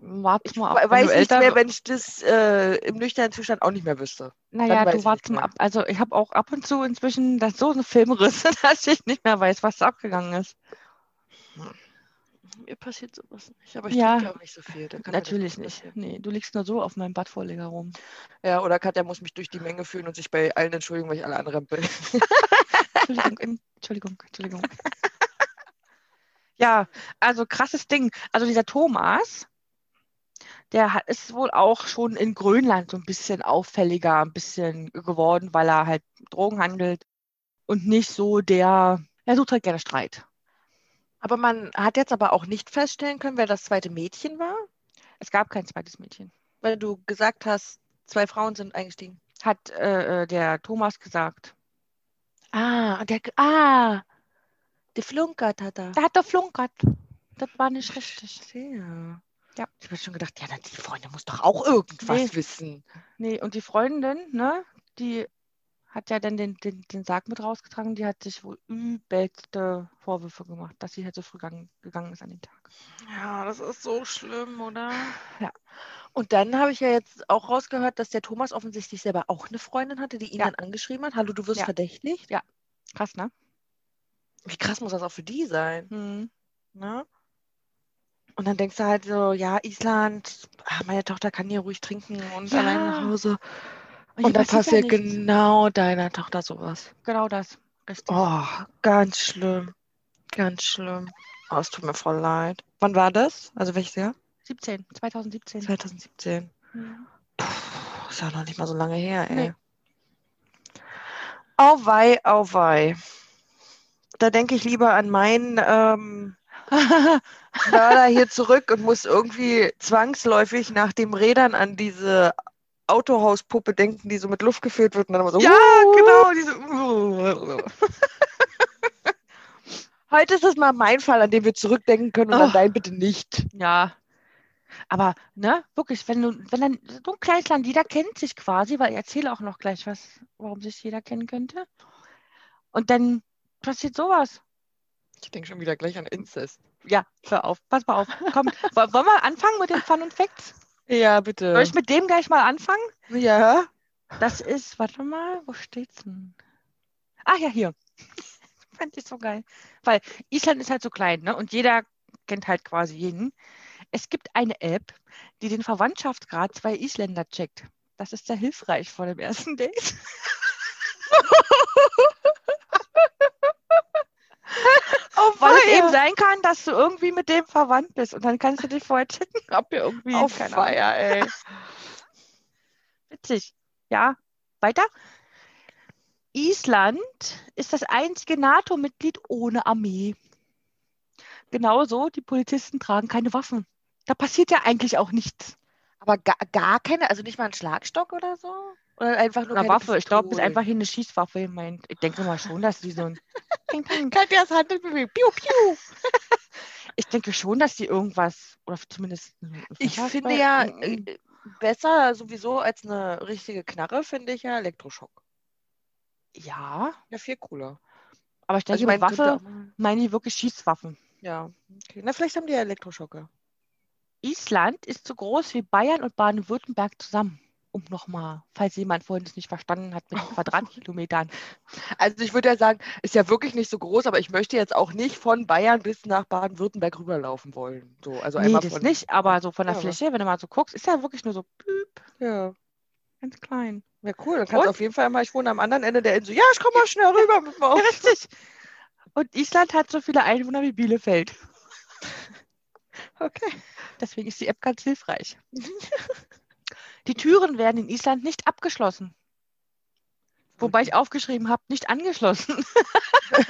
Warte Ich mal ab, wenn weiß du nicht älter mehr, wenn ich das äh, im nüchternen Zustand auch nicht mehr wüsste. Naja, du ich wartest mal ab. Also ich habe auch ab und zu inzwischen das so eine Filmrisse, dass ich nicht mehr weiß, was da abgegangen ist. Mir passiert sowas nicht, aber ich Ja. trinke auch nicht so viel. Natürlich nicht passieren. Nee, du liegst nur so auf meinem Badvorleger rum. Ja, oder Katja muss mich durch die Menge führen und sich bei allen entschuldigen, weil ich alle anrempel. Entschuldigung, Entschuldigung, Entschuldigung. Ja, also krasses Ding. Also dieser Thomas, der hat, ist wohl auch schon in Grönland so ein bisschen auffälliger, ein bisschen geworden, weil er halt Drogen handelt und nicht so der, er sucht halt gerne Streit. Aber man hat jetzt aber auch nicht feststellen können, wer das zweite Mädchen war, Es gab kein zweites Mädchen. weil du gesagt hast, zwei Frauen sind eingestiegen. Hat äh, äh, der Thomas gesagt. Ah, der, ah, der Flunkert hat er. Der hat doch flunkert. Das war nicht richtig. Ja. Ja. Ich habe schon gedacht, ja, dann die Freundin muss doch auch irgendwas Nee. wissen. Nee, und die Freundin, ne, die hat ja dann den, den, den Sarg mit rausgetragen, die hat sich wohl übelste Vorwürfe gemacht, dass sie halt so früh gegangen, gegangen ist an den Tag. Ja, das ist so schlimm, oder? Ja. Und dann habe ich ja jetzt auch rausgehört, dass der Thomas offensichtlich selber auch eine Freundin hatte, die ihn Ja. dann angeschrieben hat. Hallo, du wirst Ja. verdächtigt. Krass, ne? Wie krass muss das auch für die sein? Hm. Ne? Und dann denkst du halt so, ja, Island, ah, meine Tochter kann hier ruhig trinken und Ja. allein nach Hause. Und dann passiert ja genau deiner Tochter sowas. Genau das. Richtig. Oh, ganz schlimm. Ganz schlimm. Oh, es tut mir voll leid. Wann war das? Also welches Jahr? 17, 2017. 2017. Hm. Puh, ist ja noch nicht mal so lange her, ey. Nee. Auweih, auweih. Da denke ich lieber an meinen ähm, Mörder hier zurück und muss irgendwie zwangsläufig nach dem Rädern an diese Autohauspuppe denken, die so mit Luft gefüllt wird und dann immer so. ja, "Wuh." genau. Diese, Heute ist es mal mein Fall, an den wir zurückdenken können und Oh. an dein bitte nicht. ja. Aber, ne, wirklich, wenn du, wenn dann so ein kleines Land, jeder kennt sich quasi, weil ich erzähle auch noch gleich was, warum sich jeder kennen könnte. Und dann passiert sowas. Ich denke schon wieder gleich an Inzest. Ja, hör auf, pass mal auf. Komm, wo- wollen wir anfangen mit den Fun und Facts? Ja, bitte. Soll ich mit dem gleich mal anfangen? ja. Das ist, warte mal, wo steht's denn? Ah ja, hier. Fand ich so geil. Weil Island ist halt so klein, ne? Und jeder kennt halt quasi jeden. Es gibt eine App, die den Verwandtschaftsgrad zwei Isländer checkt. Das ist sehr hilfreich vor dem ersten Date. Oh, Weil es eben sein kann, dass du irgendwie mit dem verwandt bist. Und dann kannst du dich vorher checken, ob ihr irgendwie. Auf keine. Feier, ey. Witzig. Ja, weiter. Island ist das einzige NATO-Mitglied ohne Armee. Genauso, die Polizisten tragen keine Waffen. Da passiert ja eigentlich auch nichts. Aber gar, gar keine, also nicht mal ein Schlagstock oder so? Oder einfach nur Eine Waffe, ich glaube, ist Pistolen? einfach hier eine Schießwaffe gemeint. Ich denke mal schon, dass die so ein. Ping, ping. Hand bewegt. Piu, piu. Ich denke schon, dass die irgendwas, oder zumindest. Ich finde ja äh, besser sowieso als eine richtige Knarre, finde ich ja Elektroschock. Ja, Ja, viel cooler. aber ich denke, Also ich meine, Waffe meinen die wirklich Schießwaffen. Ja, okay. Na, vielleicht haben die ja Elektroschocker. Island ist so groß wie Bayern und Baden-Württemberg zusammen. Um nochmal, falls jemand vorhin das nicht verstanden hat, mit Quadratkilometern. Also ich würde ja sagen, ist ja wirklich nicht so groß, aber ich möchte jetzt auch nicht von Bayern bis nach Baden-Württemberg rüberlaufen wollen. So, also nee, einmal das von, nicht, aber so von der Ja, Fläche, wenn du mal so guckst, ist ja wirklich nur so büb, Ja, ganz klein. ja cool. Dann kannst du auf jeden Fall mal, ich wohne am anderen Ende der Insel. Ja, ich komme mal schnell rüber mit dem Auto. richtig. Und Island hat so viele Einwohner wie Bielefeld. Okay. Deswegen ist die App ganz hilfreich. Die Türen werden in Island nicht abgeschlossen. Wobei ich aufgeschrieben habe, nicht angeschlossen.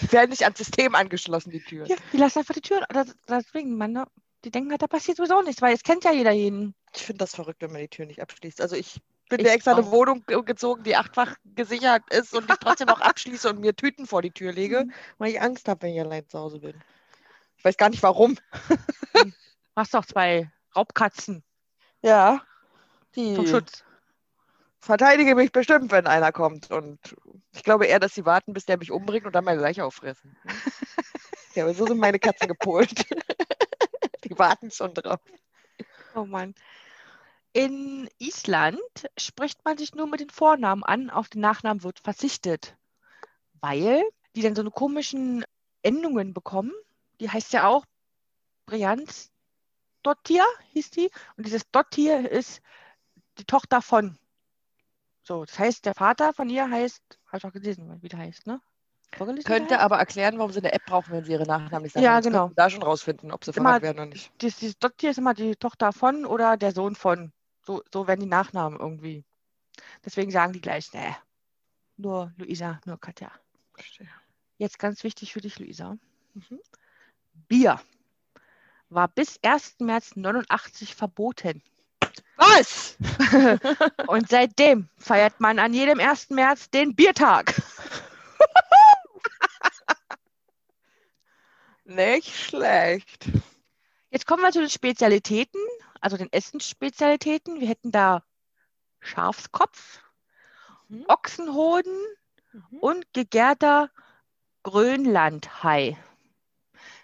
Die werden nicht ans System angeschlossen, die Türen. Ja, die lassen einfach die Türen. Das, deswegen, man, ne, die denken halt, da passiert sowieso nichts, weil es kennt ja jeder jeden. Ich finde das verrückt, wenn man die Tür nicht abschließt. Also ich bin Ich mir extra eine. Wohnung ge- gezogen, die achtfach gesichert ist und ich trotzdem auch abschließe und mir Tüten vor die Tür lege, Mhm. weil ich Angst habe, wenn ich allein zu Hause bin. Ich weiß gar nicht warum. Du hast doch zwei Raubkatzen Ja. vom Die Schutz. verteidige mich bestimmt, wenn einer kommt. Und ich glaube eher, dass sie warten, bis der mich umbringt und dann meine Leiche auffressen. Ja, aber so sind meine Katzen gepolt. Die warten schon drauf. Oh Mann. In Island spricht man sich nur mit den Vornamen an, auf den Nachnamen wird verzichtet. Weil die dann so eine komischen Endungen bekommen. Die heißt ja auch Brians Dottir, hieß die. Und dieses Dottir ist die Tochter von. So, das heißt, der Vater von ihr heißt, habe ich auch gelesen, wie der heißt, ne? Vorgelesen, Könnte aber erklären, warum sie eine App brauchen, wenn sie ihre Nachnamen nicht sagen. Ja, genau. Da schon rausfinden, ob sie verwandt werden oder nicht. Dieses, dieses Dottir ist immer die Tochter von oder der Sohn von. So, so werden die Nachnamen irgendwie. Deswegen sagen die gleich, ne, nur Luisa, nur Katja. Verstehe. Jetzt ganz wichtig für dich, Luisa. Mhm. Bier war bis 1. März 89 verboten. Was? Und seitdem feiert man an jedem 1. März den Biertag. Nicht schlecht. Jetzt kommen wir zu den Spezialitäten, also den Essensspezialitäten. Wir hätten da Schafskopf, Mhm. Ochsenhoden und gegärter Grönlandhai.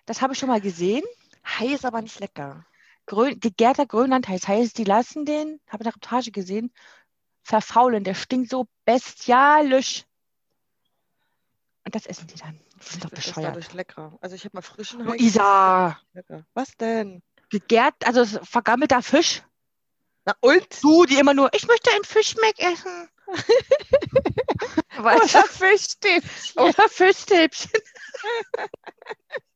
Das habe ich schon mal gesehen. Hai ist aber nicht lecker. Grön, gegärter Grönlandhai. Das heißt, die lassen den, habe eine Reportage gesehen, verfaulen. Der stinkt so bestialisch. Und das essen die dann. Die sind doch Das ist bescheuert. dadurch lecker. Also ich habe mal frischen Hai Luisa. Was denn? gegärt, also ist vergammelter Fisch. Na und? Du, die immer nur, ich möchte ein Fischmeck essen. Oder Fischstäbchen. Oder Fischstäbchen.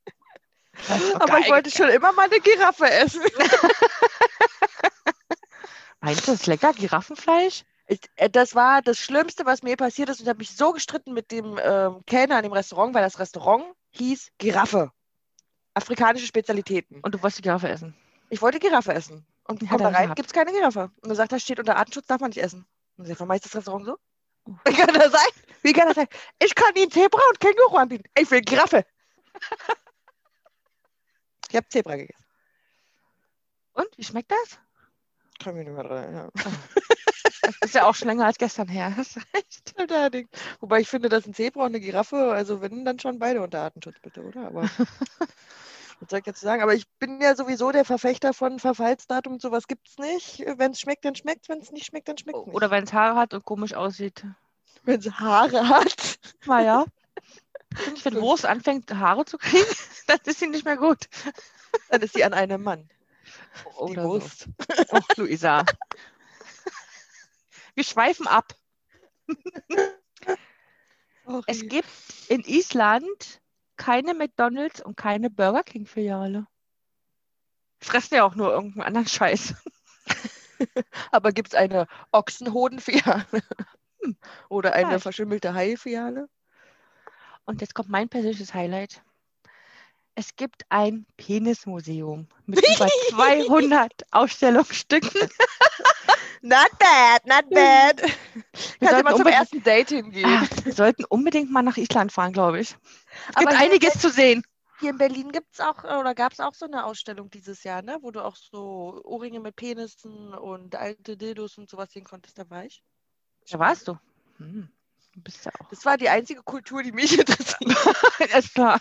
Aber ich wollte schon immer mal eine Giraffe essen. Meinst du, das ist lecker, Giraffenfleisch? Ich, äh, das war das Schlimmste, was mir passiert ist. Und ich habe mich so gestritten mit dem ähm, Kellner an dem Restaurant, weil das Restaurant hieß Giraffe. Afrikanische Spezialitäten. Und du wolltest Giraffe essen. Ich wollte Giraffe essen. Und Die komm da rein, gibt es keine Giraffe. Und er sagt, da steht unter Artenschutz, darf man nicht essen. Und ich sage, warum heißt das Restaurant so? Wie kann das sein? Wie kann das sein? Ich kann Ihnen Zebra und Känguru anbieten. Ich will Giraffe. ich habe Zebra gegessen. Und, wie schmeckt das? Kann mich nicht mehr dran erinnern. Das ist ja auch schon länger als gestern her. Hast recht. Allerdings. Wobei ich finde, dass ein Zebra und eine Giraffe, also wenn, dann schon beide unter Artenschutz, bitte, oder? Aber was soll ich jetzt sagen? Aber ich bin ja sowieso der Verfechter von Verfallsdatum. Sowas gibt es nicht. Wenn es schmeckt, dann schmeckt. Wenn es nicht schmeckt, dann schmeckt es nicht. Oder wenn es Haare hat und komisch aussieht. wenn es Haare hat. Naja. Wenn Wurst anfängt, Haare zu kriegen, dann ist sie nicht mehr gut. Dann ist sie an einem Mann. Die Oder so. Wurst. Och, Luisa. Wir schweifen ab. Sorry. Es gibt in Island keine McDonalds und keine Burger King-Filiale. Fressen ja auch nur irgendeinen anderen Scheiß. Aber gibt es eine Ochsenhodenfiliale? Oder eine verschimmelte Haifiliale? Und jetzt kommt mein persönliches Highlight. Es gibt ein Penismuseum mit über 200 Ausstellungsstücken. Not bad, not bad. Wir Kannst mal zum ersten Date hingehen. Ah, wir sollten unbedingt mal nach Island fahren, glaube ich. Es Aber gibt hier- einiges zu sehen. Hier in Berlin gibt es auch, oder gab es auch so eine Ausstellung dieses Jahr, ne? Wo du auch so Ohrringe mit Penissen und alte Dildos und sowas sehen konntest. Da war ich. Da warst du. Hm, du bist ja auch. Das war die einzige Kultur, die mich interessiert. Klar.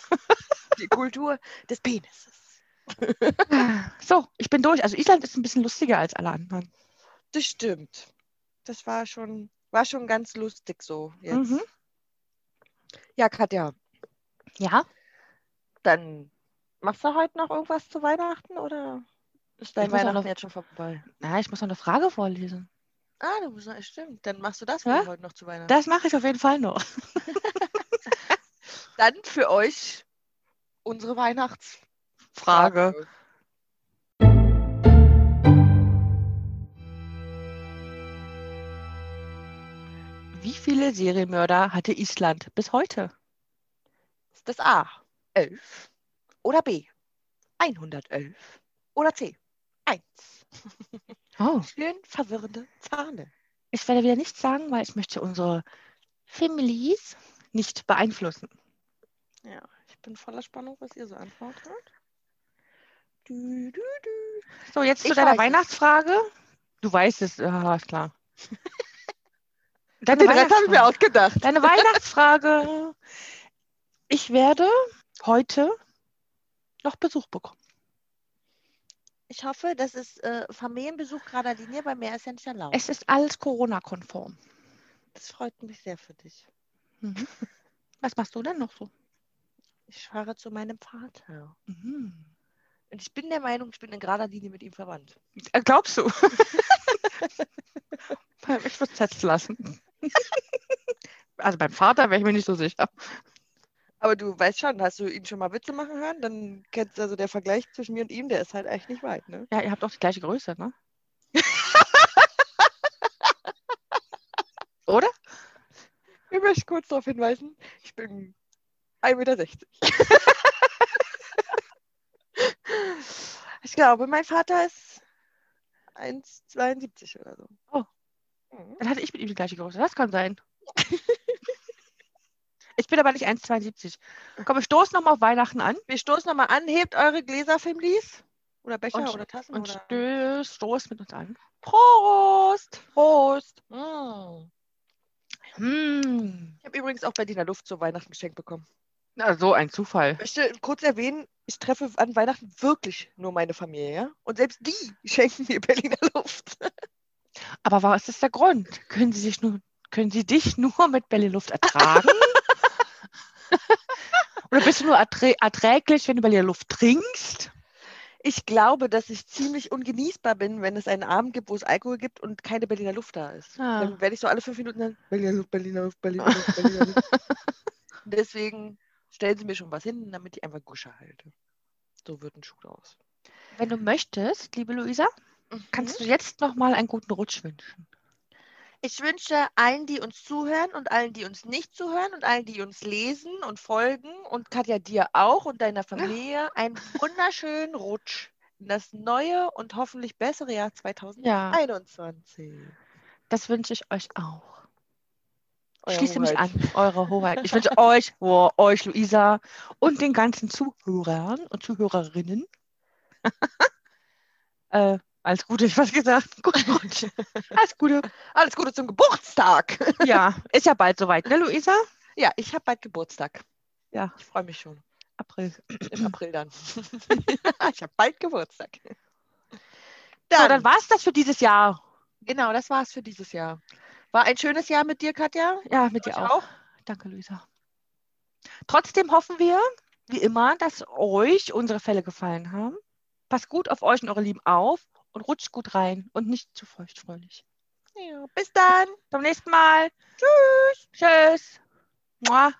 Die Kultur des Penises. So, ich bin durch. Also Island ist ein bisschen lustiger als alle anderen. Das stimmt. Das war schon, war schon ganz lustig so jetzt. Mhm. Ja, Katja, Ja, dann machst du heute noch irgendwas zu Weihnachten oder ist dein Weihnachten noch- jetzt schon vorbei? na, ich muss noch eine Frage vorlesen. Ah, du noch, stimmt. Dann machst du das Ja? heute noch zu Weihnachten. Das mache ich auf jeden Fall noch. Dann für euch unsere Weihnachtsfrage. Frage. Wie viele Serienmörder hatte Island bis heute? Ist das A 11 oder B 111 oder C 1? Oh. Schön verwirrende Zahlen. Ich werde wieder nichts sagen, weil ich möchte unsere Families nicht beeinflussen. Ja, ich bin voller Spannung, was ihr so antwortet. Du, du, du. So, jetzt zu Ich deiner weiß es. Weihnachtsfrage. Du weißt es, ja, ist klar. Deine Den Rest habe ich mir ausgedacht. Deine Weihnachtsfrage. Ich werde heute noch Besuch bekommen. Ich hoffe, das ist äh, Familienbesuch gerader Linie, bei mir ist ja nicht erlaubt. Es ist alles Corona-konform. Das freut mich sehr für dich. Mhm. Was machst du denn noch so? Ich fahre zu meinem Vater. Mhm. Und ich bin der Meinung, ich bin in gerader Linie mit ihm verwandt. Äh, Glaubst du? ich würde es testen lassen. also beim Vater wäre ich mir nicht so sicher. Aber du weißt schon, hast du ihn schon mal Witze machen hören? Dann kennst du also der Vergleich zwischen mir und ihm, der ist halt eigentlich nicht weit, ne? Ja, ihr habt doch die gleiche Größe, ne? Oder? Ich möchte kurz darauf hinweisen, ich bin 1,60 Meter. ich glaube, mein Vater ist 1,72 oder so. Oh. Mhm. Dann hatte ich mit ihm die gleiche Größe. Das kann sein. ich bin aber nicht 1,72. Komm, wir stoßen nochmal auf Weihnachten an. Wir stoßen nochmal an, hebt eure Gläser, Filmlies. Oder Becher Und- oder Tassen. Und oder... stoßt mit uns an. Prost! Prost! Mm. Hm. Ich habe übrigens auch Berliner Luft zu Weihnachten geschenkt bekommen. Na, so ein Zufall. Ich möchte kurz erwähnen, ich treffe an Weihnachten wirklich nur meine Familie, ja? Und selbst die schenken mir Berliner Luft. Aber was ist der Grund? Können Sie, sich nur, können Sie dich nur mit Bälle Luft ertragen? Oder bist du nur erträ erträglich, wenn du Bälle Luft trinkst? Ich glaube, dass ich ziemlich ungenießbar bin, wenn es einen Abend gibt, wo es Alkohol gibt und keine Berliner Luft da ist. Ah. Dann werde ich so alle fünf Minuten dann Berliner Luft, Berliner Luft, Berliner Luft, Berliner Luft. Deswegen stellen sie mir schon was hin, damit ich einfach Gusche halte. So wird ein Schuh aus. Wenn du möchtest, liebe Luisa, kannst du jetzt noch mal einen guten Rutsch wünschen. Ich wünsche allen, die uns zuhören und allen, die uns nicht zuhören und allen, die uns lesen und folgen und Katja dir auch und deiner Familie einen wunderschönen Rutsch in das neue und hoffentlich bessere Jahr 2021. Das wünsche ich euch auch. Euer Schließe mich Hoheit. an, eure Hoheit. Ich wünsche euch, oh, euch, Luisa, und den ganzen Zuhörern und Zuhörerinnen. äh, alles Gute, ich was gesagt. Guten Rutsch. Alles Gute. Alles Gute zum Geburtstag. Ja, ist ja bald soweit, ne, Luisa? Ja, ich habe bald Geburtstag. Ja. Ich freue mich schon. April. Im April dann. ich habe bald Geburtstag. So, Dann, dann war es das für dieses Jahr. genau, das war's für dieses Jahr. War ein schönes Jahr mit dir, Katja. Ja, mit dir Euch auch. Danke, Luisa. Trotzdem hoffen wir, wie immer, dass euch unsere Fälle gefallen haben. Passt gut auf euch und eure Lieben auf und rutscht gut rein und nicht zu feuchtfröhlich. Ja, bis dann. Zum nächsten Mal. Tschüss. Tschüss. Mua.